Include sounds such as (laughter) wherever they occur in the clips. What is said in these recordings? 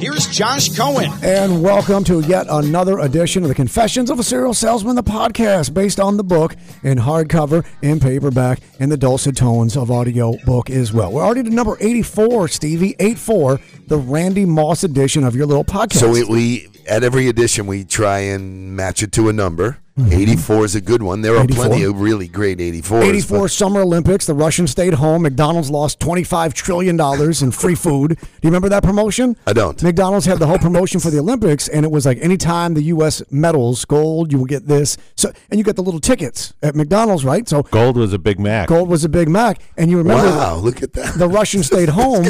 Here's Josh Cohen. And welcome to yet another edition of the Confessions of a Serial Salesman, the podcast based on the book in hardcover, in paperback, in the dulcet tones of audio book as well. We're already to number 84, Stevie, 84, the Randy Moss edition of your little podcast. So we, we at every edition we try and match it to a number. Hmm. 84 is a good one. There are 84. plenty of really great 84s. 84 Summer Olympics, the Russians stayed home. McDonald's lost $25 trillion in free food. Do you remember that promotion? I don't. McDonald's had the whole promotion for the Olympics, and it was like anytime the U.S. medals, gold, you will get this. So, And you get the little tickets at McDonald's, right? So Gold was a Big Mac. gold was a Big Mac. And you remember Wow, look at that. the Russians stayed (laughs) home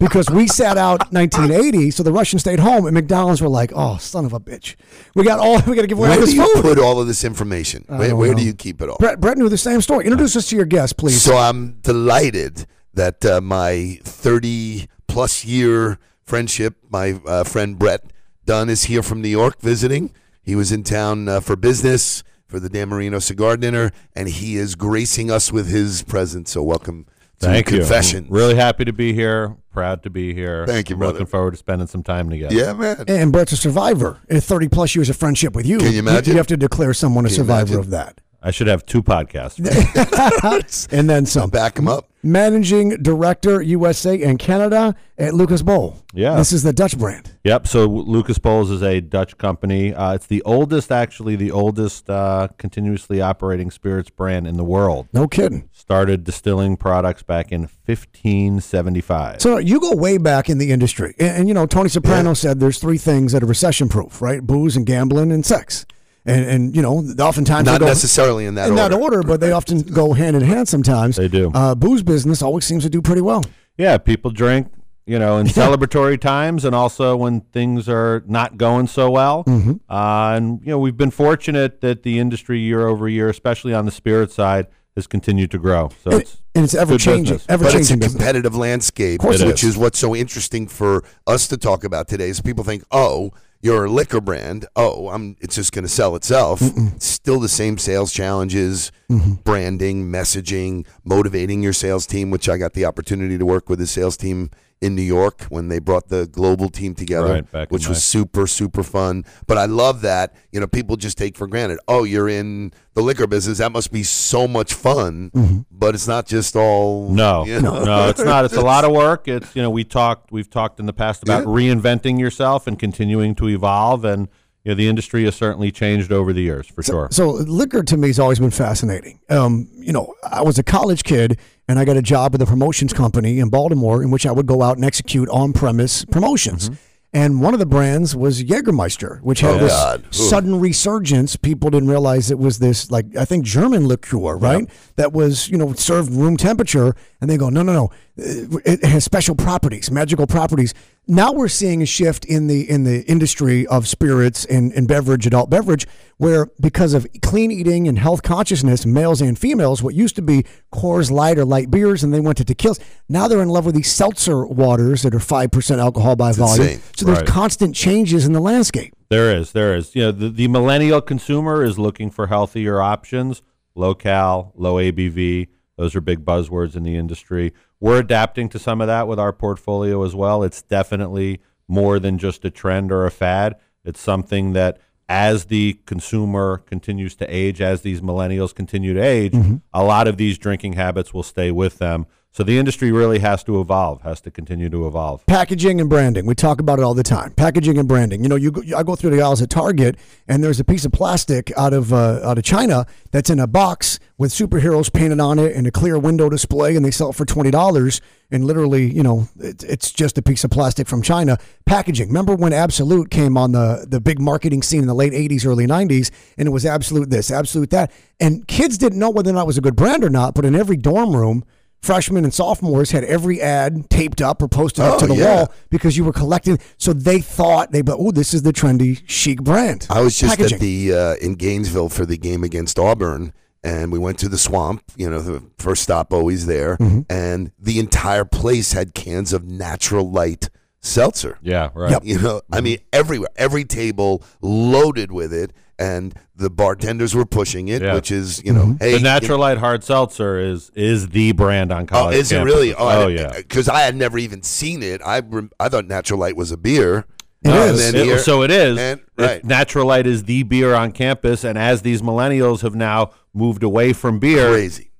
because we sat out 1980. So the Russians stayed home, and McDonald's were like, "Oh, son of a bitch, we got all (laughs) we got to give away all Where this do you food." put all of this information? Where, where do you keep it all? Brett, Brett knew the same story. Introduce us to your guest, please. So I'm delighted that uh, my 30 plus year friendship, my uh, friend Brett Dunn, is here from New York visiting. He was in town uh, for business for the Dan Marino cigar dinner, and he is gracing us with his presence. So welcome Thank you. Confessions. Really happy to be here. Proud to be here. Thank you, I'm brother. Looking forward to spending some time together. Yeah, man. and Brett's a survivor. Uh, In 30 plus years of friendship with you. Can you imagine? You have to declare someone a Can you survivor imagine? of that. I should have two podcasts. (laughs) (laughs) And then some. Back him up. Managing Director, USA and Canada at Lucas Bols. Yeah. This is the Dutch brand. yep. So Lucas Bols is a Dutch company. Uh, it's the oldest, actually, the oldest uh, continuously operating spirits brand in the world. No kidding. Started distilling products back in 1575. So you go way back in the industry. And, and, you know, Tony Soprano said there's three things that are recession proof, right? Booze and gambling and sex. And, and you know, oftentimes Not go, necessarily in that in order. that order, but they often go hand in hand sometimes. They do. Uh, booze business always seems to do pretty well. yeah, people drink, you know, in (laughs) celebratory times and also when things are not going so well. Mm-hmm. Uh, and, you know, we've been fortunate that the industry year over year, especially on the spirit side, has continued to grow. So And, it's and it's ever good changing, business. ever but it's a changing business. competitive landscape, course it which is. is what's so interesting for us to talk about today. Is people think, oh, you're liquor brand. Oh, I'm. It's just going to sell itself. It's still the same sales challenges, Mm-hmm. branding, messaging, motivating your sales team. Which I got the opportunity to work with the sales team in New York when they brought the global team together, Right, back which was May. super super fun. But I love that you know people just take for granted. Oh, you're in the liquor business. That must be so much fun. Mm-hmm. But it's not just all No, you know? no, it's not. It's a lot of (laughs) work. It's you know we talked we've talked in the past about reinventing yourself and continuing to evolve, and you know the industry has certainly changed over the years for sure. So liquor to me has always been fascinating. Um, you know, I was a college kid and I got a job with a promotions company in Baltimore in which I would go out and execute on-premise promotions. Mm-hmm. And one of the brands was Jägermeister, which had Oh, this God. Sudden resurgence. People didn't realize it was this, like, I think German liqueur, right? That was, you know, served room temperature. And they go, no, no, no. It has special properties, magical properties. Now we're seeing a shift in the in the industry of spirits and, and beverage, adult beverage, where because of clean eating and health consciousness, males and females, what used to be Coors Light or light beers, and they went to tequilas. Now they're in love with these seltzer waters that are five percent alcohol by volume. insane. So there's Right. constant changes in the landscape. There is, there is. You know, the, the millennial consumer is looking for healthier options, low cal, low ABV. Those are big buzzwords in the industry. We're adapting to some of that with our portfolio as well. It's definitely more than just a trend or a fad. It's something that as the consumer continues to age, as these millennials continue to age, mm-hmm. a lot of these drinking habits will stay with them. So the industry really has to evolve, has to continue to evolve. packaging and branding. We talk about it all the time. Packaging and branding. You know, you go, I go through the aisles at Target, and there's a piece of plastic out of uh, out of China that's in a box with superheroes painted on it and a clear window display, and they sell it for twenty dollars. And literally, you know, it, it's just a piece of plastic from China. Packaging. Remember when Absolut came on the the big marketing scene in the late '80s, early '90s, and it was Absolut this, Absolut that, and kids didn't know whether or not it was a good brand or not. But in every dorm room freshmen and sophomores had every ad taped up or posted up Oh, to the yeah. wall because you were collecting. So they thought they, but oh, this is the trendy chic brand. I was just Packaging. at the uh, in Gainesville for the game against Auburn, and we went to the swamp. You know, the first stop always there, Mm-hmm. and the entire place had cans of natural light seltzer. Yeah, right. Yep. You know, I mean, everywhere, every table loaded with it, and the bartenders were pushing it, Yeah. which is, you know, mm-hmm. hey, The Natural Light Hard Seltzer is is the brand on college. Oh, is it really? Oh, oh, I- yeah. Because I had never even seen it. I I thought Natural Light was a beer. It No, is. It- here- so it is. and- right. Natural Light is the beer on campus, and as these millennials have now moved away from beer, Crazy.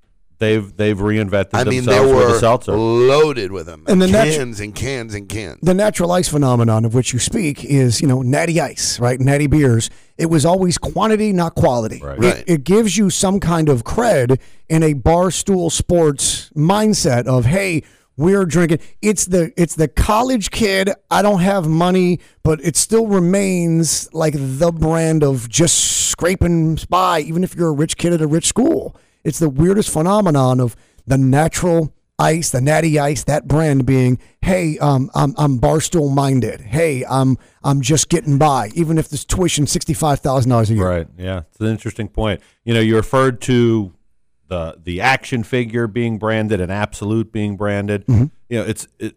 They've they've reinvented I mean, themselves they with the were seltzer. loaded with them. And the natu- cans and cans and cans. the natural ice phenomenon of which you speak is, you know, natty ice, right? Natty beers. It was always quantity, not quality. Right. It, Right. it gives you some kind of cred in a bar stool sports mindset of, hey, we're drinking. It's the it's the college kid. I don't have money, but it still remains like the brand of just scraping by, even if you're a rich kid at a rich school. It's the weirdest phenomenon of the natural ice, the natty ice, that brand being, hey, um, I'm I'm barstool minded. Hey, I'm I'm just getting by, even if this tuition sixty five thousand dollars a year. Right. Yeah. It's an interesting point. You know, you referred to the the action figure being branded and Absolut being branded. Mm-hmm. You know, it's it,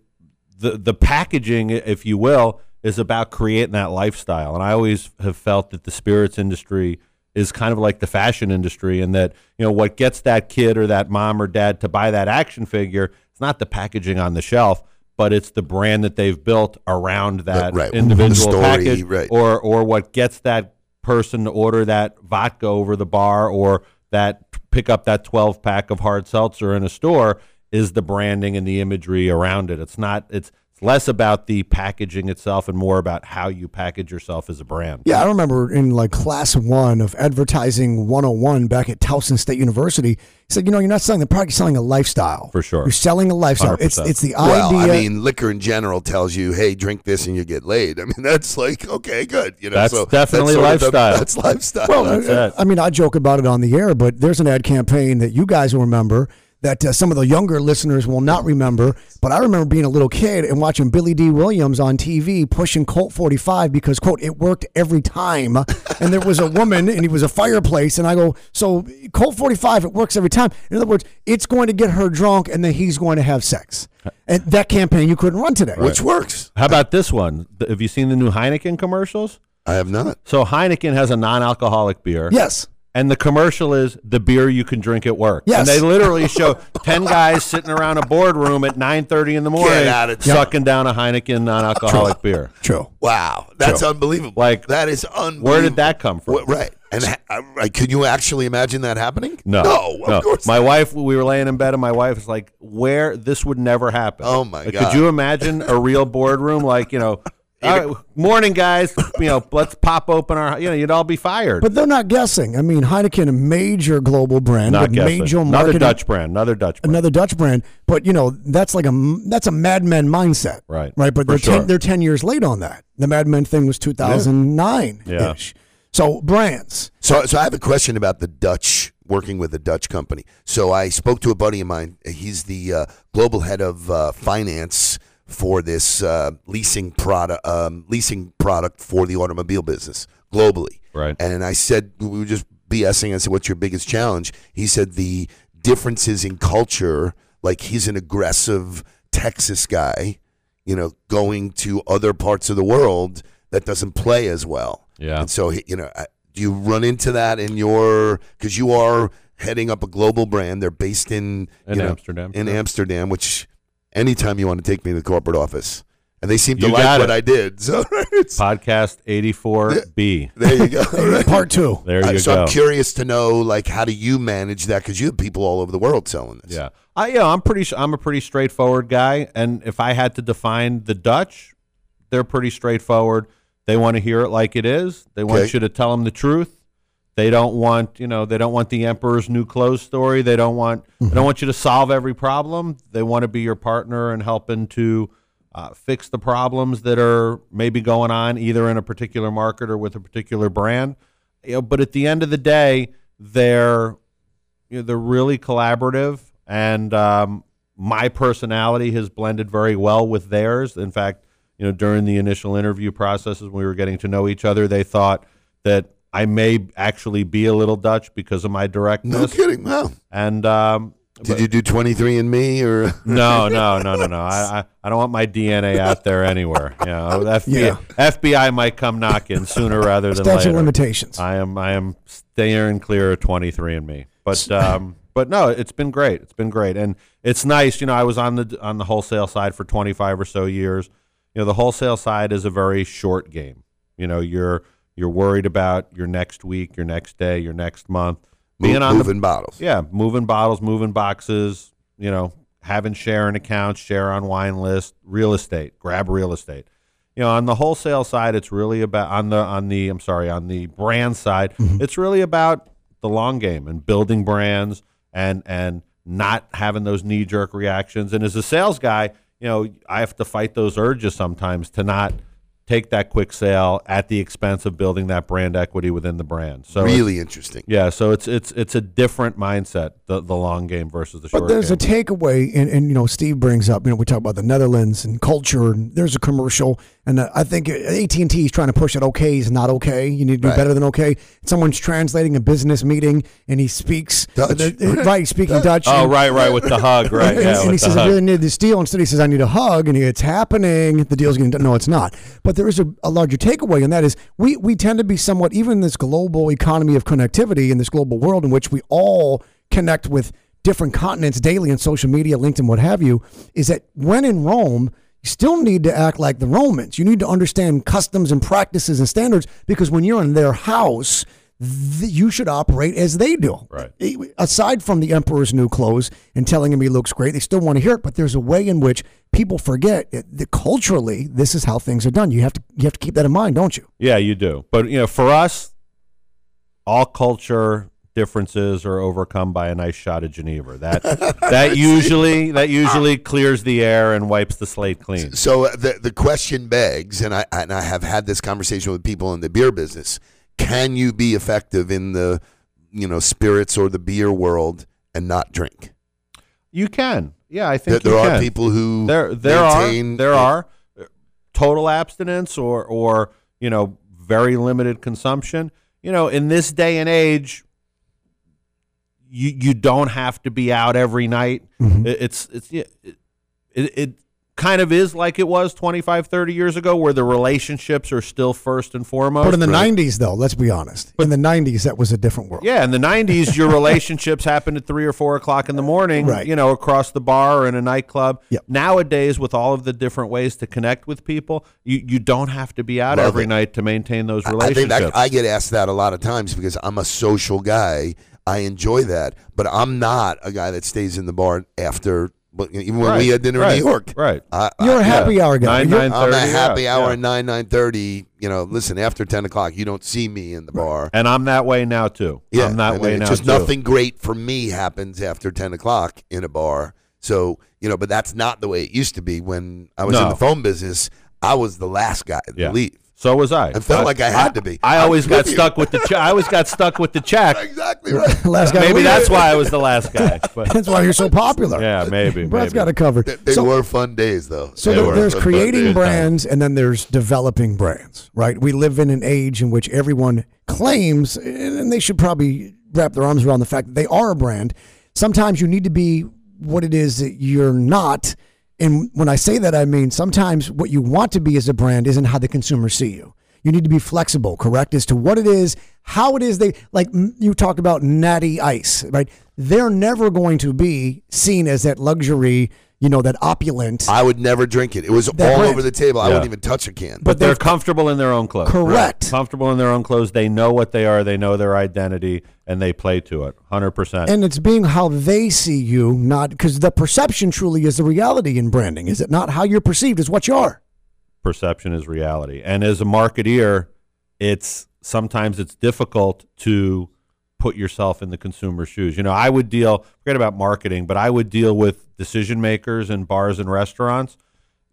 the the packaging, if you will, is about creating that lifestyle. And I always have felt that the spirits industry is kind of like the fashion industry and that, you know, what gets that kid or that mom or dad to buy that action figure, it's not the packaging on the shelf, but it's the brand that they've built around that right. The individual story, package right. or or what gets that person to order that vodka over the bar or that pick up that 12 pack of hard seltzer in a store is the branding and the imagery around it. It's not it's it's less about the packaging itself and more about how you package yourself as a brand. Yeah, I remember in like class one of advertising 101 back at Towson State University, he said, you know, you're not selling the product, you're selling a lifestyle. For sure. You're selling a lifestyle. It's 100%. it's the Well, idea. I mean, liquor in general tells you, "Hey, drink this and you get laid." I mean, (laughs) that's like okay, good. You know, That's so definitely sort of the- lifestyle. that's lifestyle. Well, That's uh, it. I mean, I joke about it on the air, but there's an ad campaign that you guys will remember that uh, some of the younger listeners will not remember. But I remember being a little kid and watching Billy Dee Williams on TV pushing Colt 45 because, quote, it worked every time. (laughs) and there was a woman and he was a fireplace. And I go, so Colt 45, it works every time. In other words, it's going to get her drunk and then he's going to have sex. And that campaign you couldn't run today. which works. How about this one? Have you seen the new Heineken commercials? I have not. So Heineken has a non-alcoholic beer. Yes. And the commercial is the beer you can drink at work. Yes. And they literally (laughs) show 10 guys sitting around a boardroom at 9.30 in the morning out of sucking down a Heineken non-alcoholic beer. True. Wow, that's unbelievable. Like, that is unbelievable. Where did that come from? Wh- right, and ha- uh, can you actually imagine that happening? No, no, of course. My not. wife, we were laying in bed, and my wife was like, "Where this would never happen." Oh, my Like, God. Could you imagine a real boardroom? Like, you know, all right, morning, guys. You know, let's pop open our. You know, you'd all be fired. But they're not guessing. I mean, Heineken, a major global brand, Not with guessing. major Another marketing, Dutch brand. Another Dutch brand. another Dutch brand. But you know, that's like a that's a Mad Men mindset, Right. Right. But For they're sure. ten, they're ten years late on that. The Mad Men thing was two thousand nine Yeah. So brands, So, so I have a question about the Dutch working with a Dutch company. So I spoke to a buddy of mine. He's the uh, global head of uh, finance for this uh, leasing product, um, leasing product for the automobile business globally. Right. And I said we were just BSing. I said, "What's your biggest challenge?" He said the differences in culture. Like he's an aggressive Texas guy, you know, going to other parts of the world that doesn't play as well. Yeah. And so, he- you know, do you run into that in your because you are heading up a global brand? They're based in In you know, Amsterdam, In. Amsterdam, which anytime you want to take me to the corporate office, and they seem to You like what it. I did. (laughs) So it's, Podcast 84B. there you go. (laughs) Right. part two. There Uh, you so go. I'm curious to know, like, how do you manage that? Because you have people all over the world selling this. Yeah, I yeah, I'm pretty. I'm a pretty straightforward guy, and if I had to define the Dutch, they're pretty straightforward. They want to hear it like it is. They want Okay. you to tell them the truth. They don't want you know. They don't want the emperor's new clothes story. They don't want. They don't want you to solve every problem. They want to be your partner and helping to uh, fix the problems that are maybe going on either in a particular market or with a particular brand. You know, but at the end of the day, they're you know, they're really collaborative and um, my personality has blended very well with theirs. In fact, you know, during the initial interview processes when we were getting to know each other, they thought that I may actually be a little Dutch because of my directness. No kidding. Wow. And um, Did you do 23 and me or? (laughs) no, (laughs) no, no, no, no. I, I, I don't want my DNA out there anywhere. You know, (laughs) FBI, Yeah. FBI might come knocking sooner rather than Statute later. of limitations. I am I am staying clear of 23 and me. But um but no, it's been great. It's been great. And it's nice, you know, I was on the on the wholesale side for 25 or so years. You know, the wholesale side is a very short game. You know, you're you're worried about your next week, your next day, your next month. Being on the moving bottles. yeah, moving bottles, moving boxes, you know, having sharing accounts, share on wine list, real estate, grab real estate. You know, on the wholesale side, it's really about on the on the I'm sorry, on the brand side, mm-hmm. it's really about the long game and building brands and and not having those knee jerk reactions. And as a sales guy, you know, I have to fight those urges sometimes to not take that quick sale at the expense of building that brand equity within the brand. So it's- really interesting. yeah, so it's it's it's a different mindset, the the long game versus the short But there's game. a takeaway, and, and you know, Steve brings up, you know, we talk about the Netherlands and culture, and there's a commercial, and uh, I think AT and T is trying to push it. Okay is not okay. You need to do Right. better than okay. Someone's translating a business meeting, and he speaks Dutch. right, speaking Dutch. oh, and- right, right, with the hug, right? and, (laughs) Yeah, and he with the says, I really need this deal. Instead, he says, I need a hug. And he, it's happening. The deal's getting done. No, it's not. But there is a, a larger takeaway, and that is we, we tend to be somewhat, even in this global economy of connectivity, in this global world in which we all connect with different continents daily on social media, LinkedIn, what have you, is that when in Rome, you still need to act like the Romans. You need to understand customs and practices and standards because when you're in their house, th- you should operate as they do. Right. Aside from the emperor's new clothes and telling him he looks great, they still want to hear it. But there's a way in which people forget that culturally, this is how things are done. You have to you have to keep that in mind, don't you? Yeah, you do. But you know, for us, all culture differences are overcome by a nice shot of Genever. That (laughs) that usually that usually clears the air and wipes the slate clean. So uh, the the question begs, and I and I have had this conversation with people in the beer business: Can you be effective in the you know spirits or the beer world and not drink? You can. Yeah, I think there you are people who there there maintain are there are total abstinence or or you know very limited consumption. You know in this day and age you you don't have to be out every night. Mm-hmm. It- it's it's it, it, it kind of is like it was 25 30 years ago where the relationships are still first and foremost But in the Right. 90s, though, let's be honest. But, In the 90s, that was a different world. Yeah, in the '90s, your (laughs) relationships happened at three or four o'clock in the morning. Right. You know, across the bar or in a nightclub. Yep. Nowadays, with all of the different ways to connect with people, you, you don't have to be out Love every it. night to maintain those I think relationships. that, I get asked that a lot of times because I'm a social guy. I enjoy that, but I'm not a guy that stays in the bar after. Well, Even when Right, we had dinner right, in New York, right. I, You're a happy hour guy. Nine, nine I'm a thirty, happy yeah, hour yeah. at nine nine thirty. You know, listen after ten o'clock, you don't see me in the bar. And I'm that way now too. Yeah, I'm that I mean, way it's now Just too. nothing great for me happens after ten o'clock in a bar. So you know, but that's not the way it used to be when I was in the phone business. I was the last guy to Yeah. leave. So was I. I felt like I had to be. I I'm always got you. stuck with the. Che- I always got stuck with the check. (laughs) Exactly right. (laughs) Last guy Maybe that's why I was the last guy. (laughs) But That's why you're so popular. yeah, maybe. Brad's maybe. got it covered. They, they So- were fun days, though. So They there- there's fun creating days. brands and then there's developing brands, right? We live in an age in which everyone claims, and they should probably wrap their arms around the fact that they are a brand. Sometimes you need to be what it is that you're not. And when I say that, I mean sometimes what you want to be as a brand isn't how the consumers see you. You need to be flexible, correct, as to what it is, how it is they like. You talked about Natty Ice, right? They're never going to be seen as that luxury, you know, that opulent. I would never drink it. It was all brand. over the table. I wouldn't even touch a can. But they're comfortable in their own clothes. Correct. Comfortable in their own clothes. They know what they are. They know their identity, and they play to it. Hundred percent. and it's being how they see you, not because the perception truly is the reality in branding. Is it not how you're perceived? Is what you are. Perception is reality. And as a marketeer, it's sometimes it's difficult to put yourself in the consumer's shoes. You know, I would deal. Forget about marketing, but I would deal with decision makers in bars and restaurants.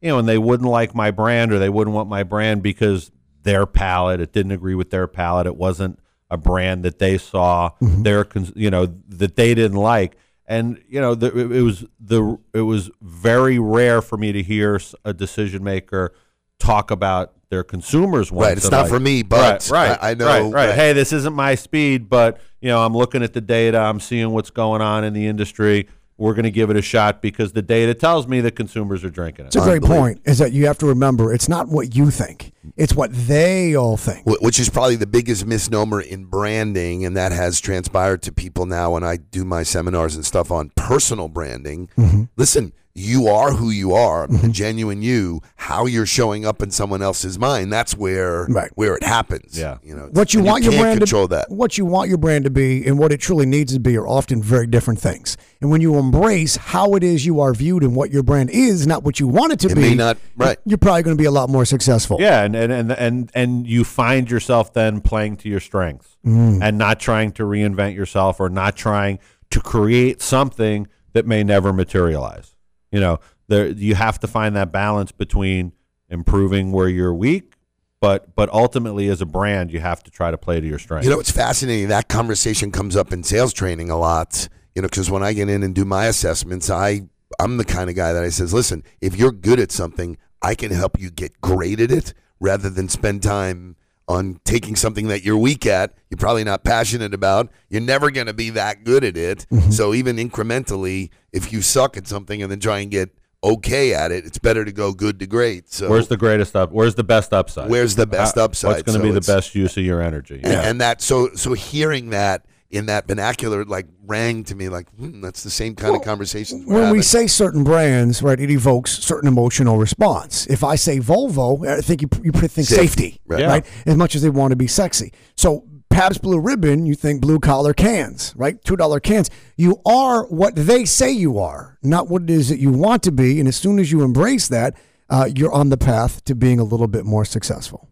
You know, and they wouldn't like my brand or they wouldn't want my brand because their palate it didn't agree with their palate. It wasn't a brand that they saw mm-hmm. their cons- you know that they didn't like. and you know the, it was the it was very rare for me to hear a decision maker talk about their consumers Right, it's not like- for me, but right, right I- I know- right, right. right. hey this isn't my speed but you know i'm looking at the data i'm seeing what's going on in the industry we're going to give it a shot because the data tells me that consumers are drinking it It's a great point. Is that you have to remember it's not what you think; it's what they all think. Which is probably the biggest misnomer in branding, and that has transpired to people now when I do my seminars and stuff on personal branding. Mm-hmm. Listen, you are who you are, the genuine you. How you're showing up in someone else's mind, that's where Right. where it happens. Yeah. you know What you and want your brand control to that. what you want your brand to be and what it truly needs to be are often very different things. And when you embrace how it is you are viewed and what your brand is, not what you want it to It be, may not- right. You're probably going to be a lot more successful. Yeah, and and and and, and you find yourself then playing to your strengths Mm. and not trying to reinvent yourself or not trying to create something that may never materialize. You know, there you have to find that balance between improving where you're weak, but but ultimately as a brand, you have to try to play to your strengths. You know, it's fascinating. That conversation comes up in sales training a lot. You know, because when I get in and do my assessments, I I'm the kind of guy that I says, listen, if you're good at something, I can help you get great at it, rather than spend time on taking something that you're weak at. You're probably not passionate about. You're never going to be that good at it. Mm-hmm. So even incrementally, if you suck at something and then try and get okay at it, it's better to go good to great. So Where's the greatest up? Where's the best upside? Where's the best upside? What's going to So be the best use of your energy? and, Yeah. and that so so hearing that in that vernacular like rang to me like hmm, that's the same kind of conversations we're When having. we say certain brands, right, it evokes certain emotional response. If I say Volvo, I think you, you think Safety, safety, right. Yeah. right? As much as they want to be sexy. So Pabst Blue Ribbon, you think blue collar cans, right? Two dollar cans. You are what they say you are, not what it is that you want to be. And as soon as you embrace that, uh, you're on the path to being a little bit more successful.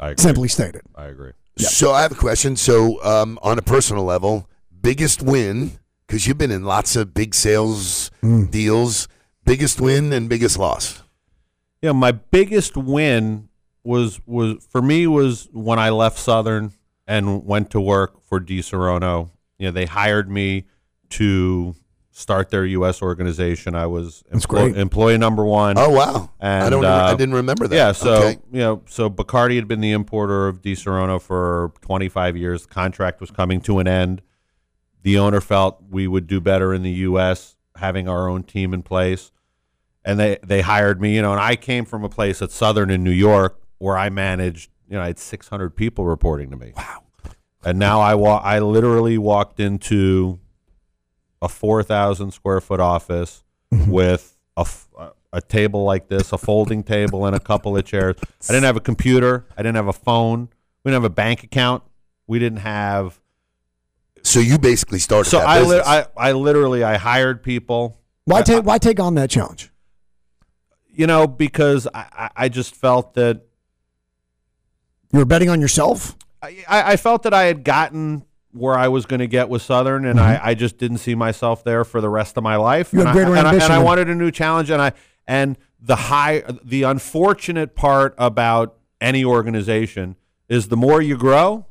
I agree. Simply stated. I agree. So I have a question. So um, on a personal level, biggest win because you've been in lots of big sales Mm. deals. Biggest win and biggest loss. Yeah, my biggest win was was for me was when I left Southern and went to work for Disaronno. You know, they hired me to start their U.S. organization. I was That's employ- great. employee number one. Oh wow! I don't. I uh, didn't remember that. Yeah, so Okay. you know, so Bacardi had been the importer of Disaronno for 25 years. The contract was coming to an end. The owner felt we would do better in the U.S. having our own team in place, and they they hired me. You know, and I came from a place at Southern in New York where I managed. You know, I had 600 people reporting to me. Wow. And now I wa- I literally walked into a 4,000 square foot office mm-hmm. with a, a table like this, a folding table, and a couple of chairs. I didn't have a computer. I didn't have a phone. We didn't have a bank account. We didn't have. so you basically started. So I, li- I, I literally, I hired people. Why I- take why take on that challenge? You know, because I, I- just felt that You were betting on yourself. I I felt that I had gotten where I was going to get with Southern, and I, I just didn't see myself there for the rest of my life. Mm-hmm. You had and, greater I, and, I, ambition and I wanted a new challenge, and I and the high the unfortunate part about any organization is the more you grow,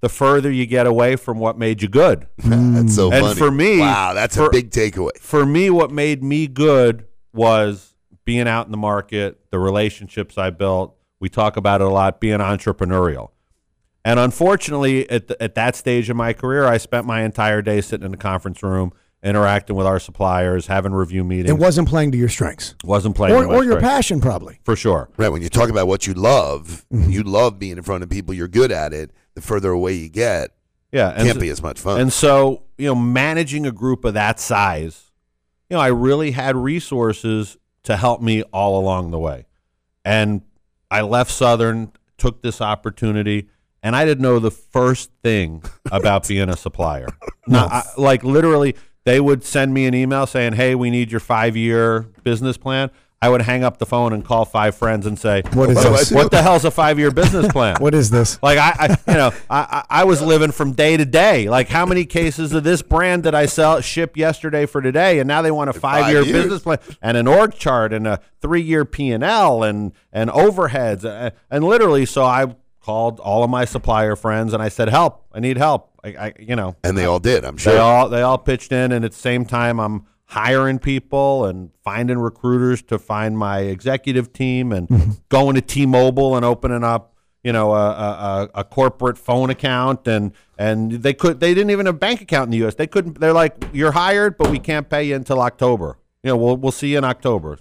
the further you get away from what made you good. (laughs) that's so And funny. for me- wow, that's for- a big takeaway. For me, what made me good was being out in the market, the relationships I built. We talk about it a lot, being entrepreneurial. And unfortunately, at, the, at that stage of my career, I spent my entire day sitting in the conference room, interacting with our suppliers, having review meetings. It wasn't playing to your strengths wasn't playing or, to or your strengths, passion, probably. for sure. Right. When you talk about what you love, Mm-hmm. you love being in front of people. You're good at it. The further away you get, Yeah, and can't so- be as much fun. And so, you know, managing a group of that size, you know, I really had resources to help me all along the way. And I left Southern, took this opportunity, and I didn't know the first thing about being a supplier. (laughs) no, I, like literally, they would send me an email saying, "Hey, we need your five-year business plan." I would hang up the phone and call five friends and say, What is What do I this? What the hell's a five-year business plan?" (laughs) What is this? Like I, I you know, I, I was living from day to day. Like how many cases of this brand did I sell ship yesterday for today, and now they want a five year years. business plan and an org chart and a three year P and L and and overheads uh, and literally. So I called all of my supplier friends and I said, "Help! I need help. I, I you know, And they all did, I'm sure they sure. all they all pitched in, and at the same time, I'm hiring people and finding recruiters to find my executive team, and Mm-hmm. going to T-Mobile and opening up, you know, a, a, a- a corporate phone account, and and they could they didn't even have a bank account in the U.S. They couldn't. They're like, you're hired, but we can't pay you until October. You know, we'll we'll see you in October.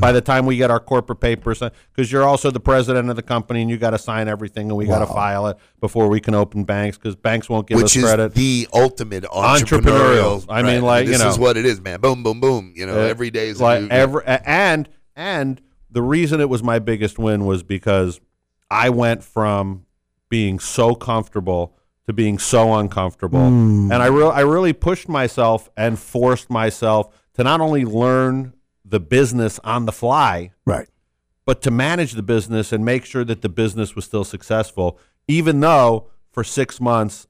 By the time we get our corporate papers, because you're also the president of the company and you got to sign everything and we got to file it before we can open banks because banks won't give us credit which us is credit. the ultimate Entrepreneurial. entrepreneurial. I mean, like, this you know. is what it is, man. Boom, boom, boom. You know, Uh, every day is a like new, every and and the reason it was my biggest win was because I went from being so comfortable to being so uncomfortable, and I real I really pushed myself and forced myself to not only learn the business on the fly, Right. but to manage the business and make sure that the business was still successful, even though for six months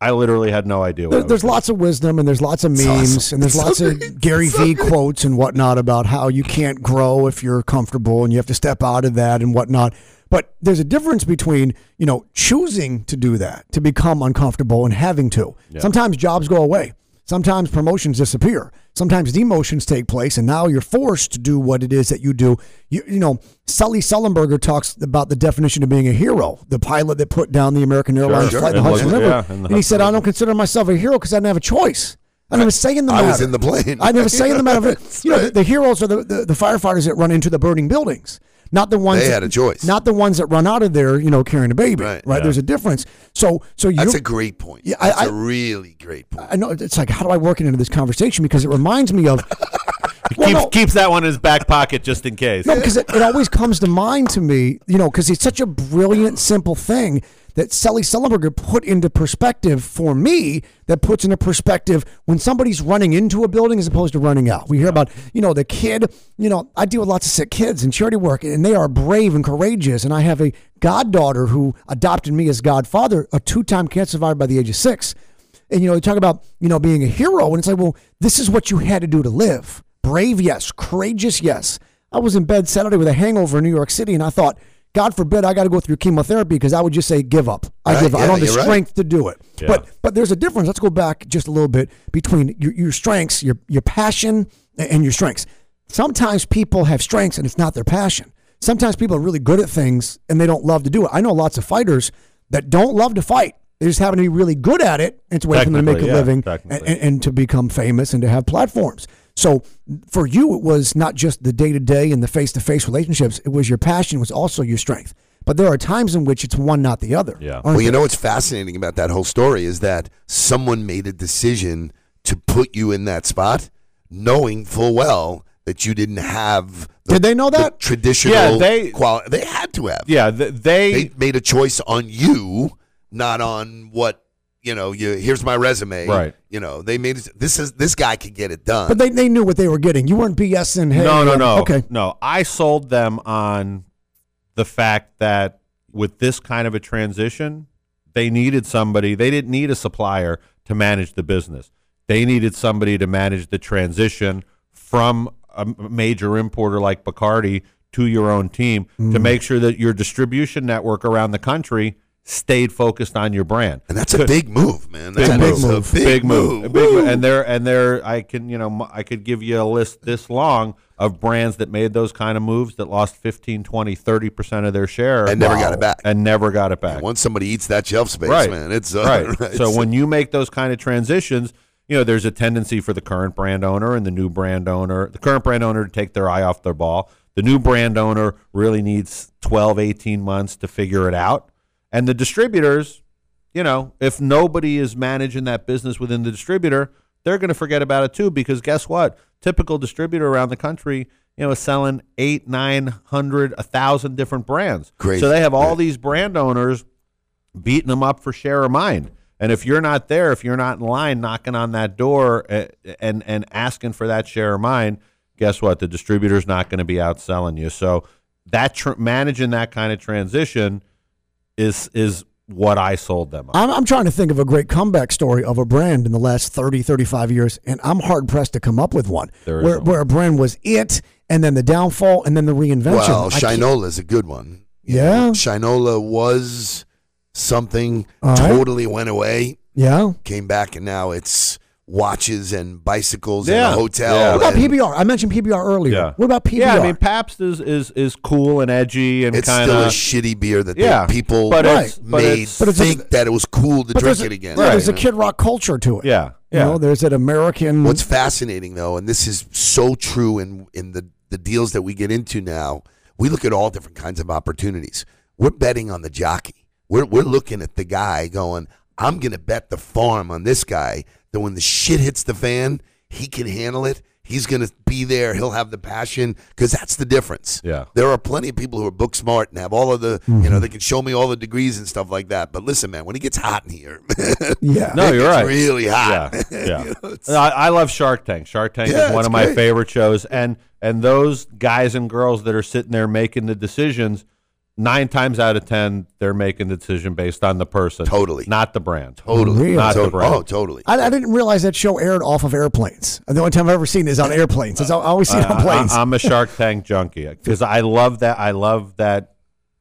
I literally had no idea. What There, I there's doing. lots of wisdom and there's lots of memes awesome. and there's It's lots so of. Gary It's so V great. quotes and whatnot about how you can't grow if you're comfortable and you have to step out of that and whatnot. But there's a difference between you know choosing to do that to become uncomfortable and having to. Sometimes jobs go away. Sometimes promotions disappear. Sometimes demotions take place, and now you're forced to do what it is that you do. You, you know, Sully Sullenberger talks about the definition of being a hero, the pilot that put down the American Airlines sure. flight in And the Hudson River. yeah, the and he said, Hudson I don't consider myself a hero because I didn't have a choice. I never say in the I was in the plane. I never say in the matter. That's (laughs) you know, the, right. the heroes are the, the, the firefighters that run into the burning buildings, not the ones They that, had a choice. not the ones that run out of there, you know, carrying a baby. Right. Yeah. There's a difference. So, so you. That's a great point. Yeah, That's I- a really great point. I know it's like, how do I work it into this conversation? Because it reminds me of. (laughs) Well, keeps, no. keeps that one in his back pocket just in case. No, because it, it always comes to mind to me, you know, because it's such a brilliant, simple thing that Sully Sullenberger put into perspective for me that puts into perspective when somebody's running into a building as opposed to running out. We hear about, you know, the kid, you know, I deal with lots of sick kids in charity work and they are brave and courageous. And I have a goddaughter who adopted me as godfather, a two time cancer survivor by the age of six. And, you know, they talk about, you know, being a hero. And it's like, well, this is what you had to do to live. Brave, yes. Courageous, yes. I was in bed Saturday with a hangover in New York City, and I thought, God forbid I got to go through chemotherapy because I would just say, give up. I Right, give up. I don't have the you're right. strength to do it. Yeah. But but there's a difference. Let's go back just a little bit between your, your strengths, your, your passion, and your strengths. Sometimes people have strengths and it's not their passion. Sometimes people are really good at things and they don't love to do it. I know lots of fighters that don't love to fight. They just happen to be really good at it. It's a way for them to make a yeah, living and, and, and to become famous and to have platforms. So for you, it was not just the day to day and the face to face relationships. It was your passion, it was also your strength. But there are times in which it's one, not the other. Yeah. Well, you there? know what's fascinating about that whole story is that someone made a decision to put you in that spot, knowing full well that you didn't have. The, Did they know the that? traditional? Yeah, they- quali- they had to have. Yeah, th- they, they made a choice on you, not on what you know. You here's my resume. Right. You know, they made it. This is this guy could get it done. But they, they knew what they were getting. You weren't BSing. Hey, no, no, no. Okay. No, I sold them on the fact that with this kind of a transition, they needed somebody. They didn't need a supplier to manage the business. They needed somebody to manage the transition from a major importer like Bacardi to your own team Mm. to make sure that your distribution network around the country stayed focused on your brand. and that's a big move, man. Big That move. a big, big move, move. A big move. and there and there I can you know I could give you a list this long of brands that made those kind of moves that lost 15 20 30% of their share And never got it back. and never got it back And once somebody eats that shelf space, right man, it's uh, right. (laughs) right. so when you make those kind of transitions you know there's a tendency for the current brand owner and the new brand owner the current brand owner to take their eye off their ball the new brand owner really needs 12 18 months to figure it out and the distributors you know, if nobody is managing that business within the distributor, they're going to forget about it too. Because guess what? Typical distributor around the country, you know, is selling eight, nine hundred, a thousand different brands. Crazy. So they have all Right. these brand owners beating them up for share of mind. And if you're not there, if you're not in line knocking on that door uh, and and asking for that share of mind, guess what? The distributor's not going to be out selling you. So that tr- managing that kind of transition is is what I sold them. On. I'm, I'm trying to think of a great comeback story of a brand in the last 30, 35 years, and I'm hard pressed to come up with one There where, isn't where a brand was it, and then the downfall, and then the reinvention. Well, Shinola is a good one. You Yeah? know, Shinola was something All right. totally went away. Yeah. came back, and now it's watches and bicycles Yeah. and a hotel. Yeah. What about PBR? I mentioned PBR earlier. Yeah. What about PBR? Yeah, I mean Pabst is is is cool and edgy and It's kind still a of shitty beer that Yeah, they, people but it's- but made it's- But it's a- think that it was cool to But drink there's a- it again. Yeah, there's a you know? Kid Rock culture to it. yeah You yeah. know, there's an American. What's fascinating though, and this is so true in in the the deals that we get into now, we look at all different kinds of opportunities. We're betting on the jockey. We're we're looking at the guy going, I'm gonna bet the farm on this guy that when the shit hits the fan, he can handle it. He's gonna be there. He'll have the passion because that's the difference. Yeah. there are plenty of people who are book smart and have all of the, you know, mm-hmm. they can show me all the degrees and stuff like that. But listen, man, when it gets hot in here, (laughs) yeah. No, you're right. really hot. Yeah, (laughs) yeah. You know, it's- I, I love Shark Tank. Shark Tank Yeah, is one it's of my favorite shows, and and those guys and girls that are sitting there making the decisions, nine times out of ten, they're making the decision based on the person, Totally. not the brand. Totally. Really? Not the To- brand. oh, totally. I, I didn't realize that show aired off of airplanes. The only time I've ever seen it is on airplanes. It's, I always see it on planes. I, am a Shark Tank junkie because I love that. I love that.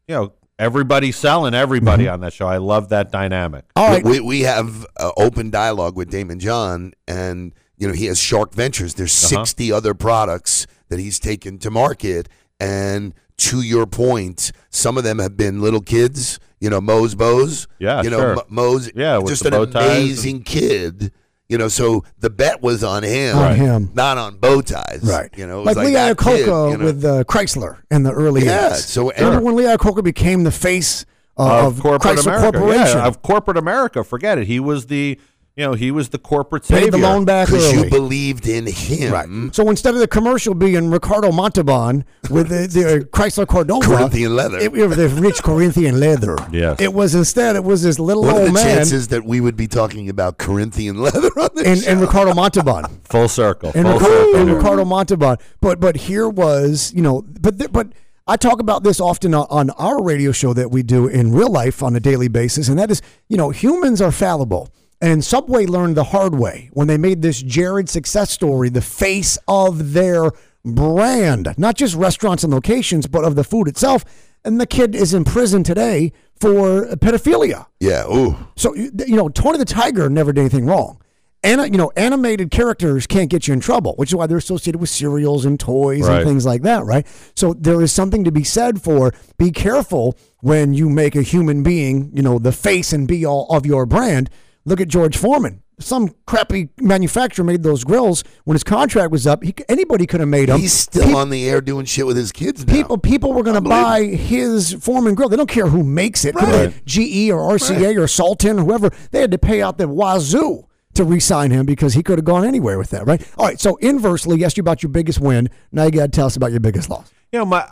You know, everybody's selling everybody Mm-hmm. on that show. I love that dynamic. All right. We, we have uh, open dialogue with Daymond John, and you know he has Shark Ventures. There's Uh-huh. 60 other products that he's taken to market, and to your point, some of them have been little kids. You know, Mo's Bows. Yeah, you know, sure. Mo- Moe's. Yeah, just an bow ties and- amazing kid. You know, so the bet was on him, On him. not on bow ties. Right. You know, it like, was Lee that kid, Iacocca you know. with uh, Chrysler in the early Yeah, 80s. so- Remember when Lee Iacocca became the face uh, of corporate Chrysler America. Corporation? Yeah, of corporate America. Forget it. He was the, you know, he was the corporate Paid savior. the loan back because you believed in him. Right. So instead of the commercial being Ricardo Montalban with the, the uh, Chrysler Cordoba, Corinthian leather. it, it, the rich Corinthian leather. Yes. It was instead it was this little What are the man chances that we would be talking about Corinthian leather on this and, show? and Ricardo Montalban. (laughs) Full circle. and, full Ricardo, circle and. Ricardo Montalban. But but here was you know but th- but I talk about this often on, on our radio show that we do in real life on a daily basis, and that is you know humans are fallible. And Subway learned the hard way when they made this Jared success story the face of their brand, not just restaurants and locations, but of the food itself. And the kid is in prison today for pedophilia. yeah. Ooh. So you know, Tony the Tiger never did anything wrong. And you know, animated characters can't get you in trouble, which is why they're associated with cereals and toys Right. and things like that, right? So there is something to be said for be careful when you make a human being, you know, the face and be all of your brand. Look at George Foreman. Some crappy manufacturer made those grills when his contract was up. He, anybody could have made them. He's still Peop- on the air doing shit with his kids now. People, people were going to buy his Foreman grill. They don't care who makes it, right. GE or RCA or Salton or whoever. They had to pay out the wazoo to re-sign him because he could have gone anywhere with that, right? All right. So inversely, yes, you about your biggest win. Now you got to tell us about your biggest loss. you know my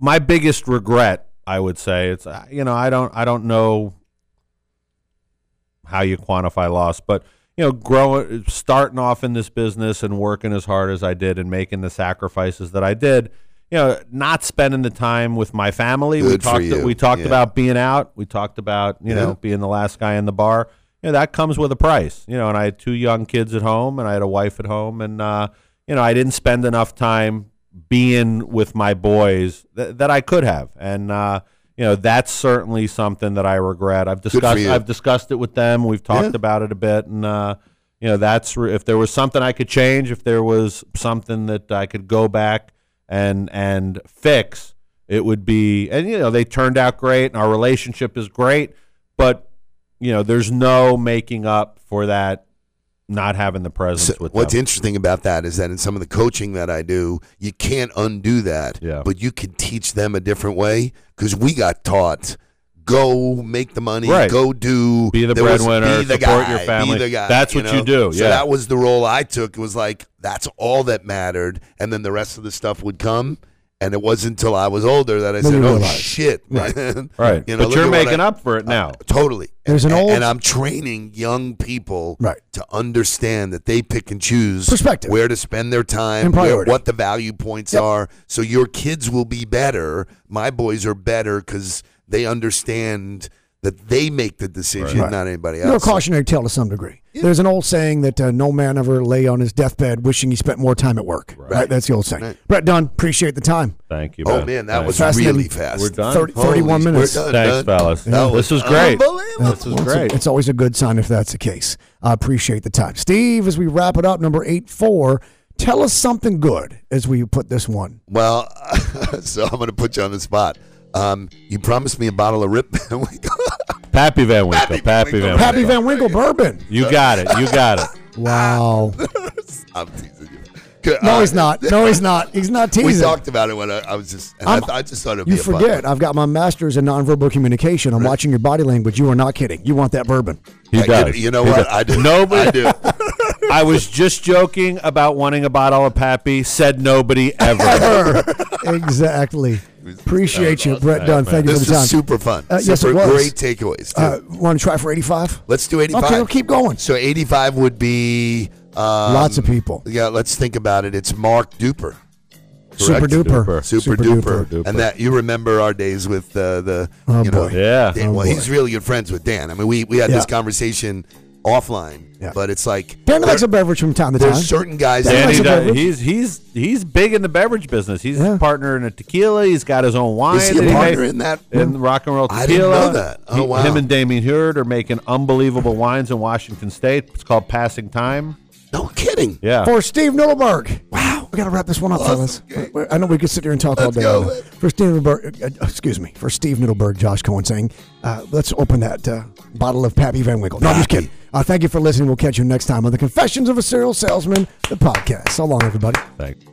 my biggest regret i would say it's uh, you know i don't i don't know how you quantify loss but you know growing starting off in this business and working as hard as i did and making the sacrifices that i did you know not spending the time with my family. We Good for talked we talked Yeah. about being out. We talked about you know being the last guy in the bar. You know that comes with a price you know and i had two young kids at home and i had a wife at home and uh you know i didn't spend enough time being with my boys th- that I could have, and uh, you know that's certainly something that I regret. I've discussed. I've discussed it with them. We've talked Yeah. about it a bit, and uh, you know that's re- if there was something I could change, if there was something that I could go back and and fix, it would be. And you know they turned out great, and our relationship is great, but you know there's no making up for that not having the presence So what's them. interesting about that is that in some of the coaching that I do, you can't undo that, Yeah. but you can teach them a different way because we got taught go make the money, Right. go do, Be the breadwinner, be the support guy, your family. Be the guy, That's what you know? do, So yeah. that was the role I took. It was like that's all that mattered, and then the rest of the stuff would come. And it wasn't until I was older that I Then said, "Oh realized. shit, (laughs) man!" Right, (laughs) You know, but you're making I- up for it now. Totally. There's an and, old- and I'm training young people Right. to understand that they pick and choose Perspective. where to spend their time, And where, what the value points are. So your kids will be better. My boys are better because they understand that they make the decision, Right. not anybody You're a else. cautionary tale to some degree. There's an old saying that uh, no man ever lay on his deathbed wishing he spent more time at work. Right. That's the old saying. Right. Brett Dunn, appreciate the time. Thank you. Oh man. man, that Thanks. was Fascinating. really fast. We're done. 30, 31 sh- we're minutes. done, Thanks, done. fellas. That This was great. unbelievable. This was Well, it's, great. it's always a good sign if that's the case. I appreciate the time. Steve, as we wrap it up, number 8 4, tell us something good as we put this one. Well, (laughs) so I'm going to put you on the spot. Um, you promised me a bottle of Rip (laughs) Van Winkle. Pappy Van Winkle. Pappy Van Pappy Van Winkle. Winkle. Happy Van Winkle bourbon. You got it. You got it. (laughs) Wow. (laughs) I'm teasing you. Good. No, Uh, he's not. No, he's not. He's not (laughs) teasing. We talked about it when I, I was just, and I, I'm- th- I just thought it'd You be a forget, one. I've got my master's in nonverbal communication. I'm watching your body language. You are not kidding. You want that bourbon. He Yeah, you- does. You know He what? does. I do. Nobody. I do. I was just joking about wanting a bottle of Pappy. Said nobody ever. (laughs) exactly. Appreciate you, Brett Dunn. Thank you for This the time. is super fun. Uh, yes, super it was. great takeaways. Uh, want to try for 85? let's do 85. Okay, we'll keep going. So 85 would be. Um, Lots of people. Yeah, let's think about it. It's Mark Duper. Super Correct? duper. Duper. Super, Super duper. duper. and that you remember our days with uh, the Oh, you know boy. Yeah. Dan, Oh, well boy. he's really good friends with Dan. I mean we we had Yeah. this conversation offline, Yeah. but it's like Dan likes a beverage from time to time. there's certain guys Dan that likes a does, beverage. he's he's he's big in the beverage business. He's Yeah. a partner in a tequila. He's got his own wine. is he that a partner made- in that? in rock and roll tequila. I tequila. didn't know that. Oh, He- wow. Him and Damon Huard are making unbelievable wines in Washington State. It's called Passing Time. No kidding. Yeah. For Steve Nudelberg. Wow we got to wrap this one up, fellas. I know we could sit here and talk let's all day. For Steve Nudelberg, uh, uh, excuse me, for Steve Nudelberg, Josh Cohen saying, uh, let's open that uh, bottle of Pappy Van Winkle. No, I'm just kidding. Uh, thank you for listening. We'll catch you next time on the Confessions of a Serial Salesman, the podcast. So long, everybody. Thanks.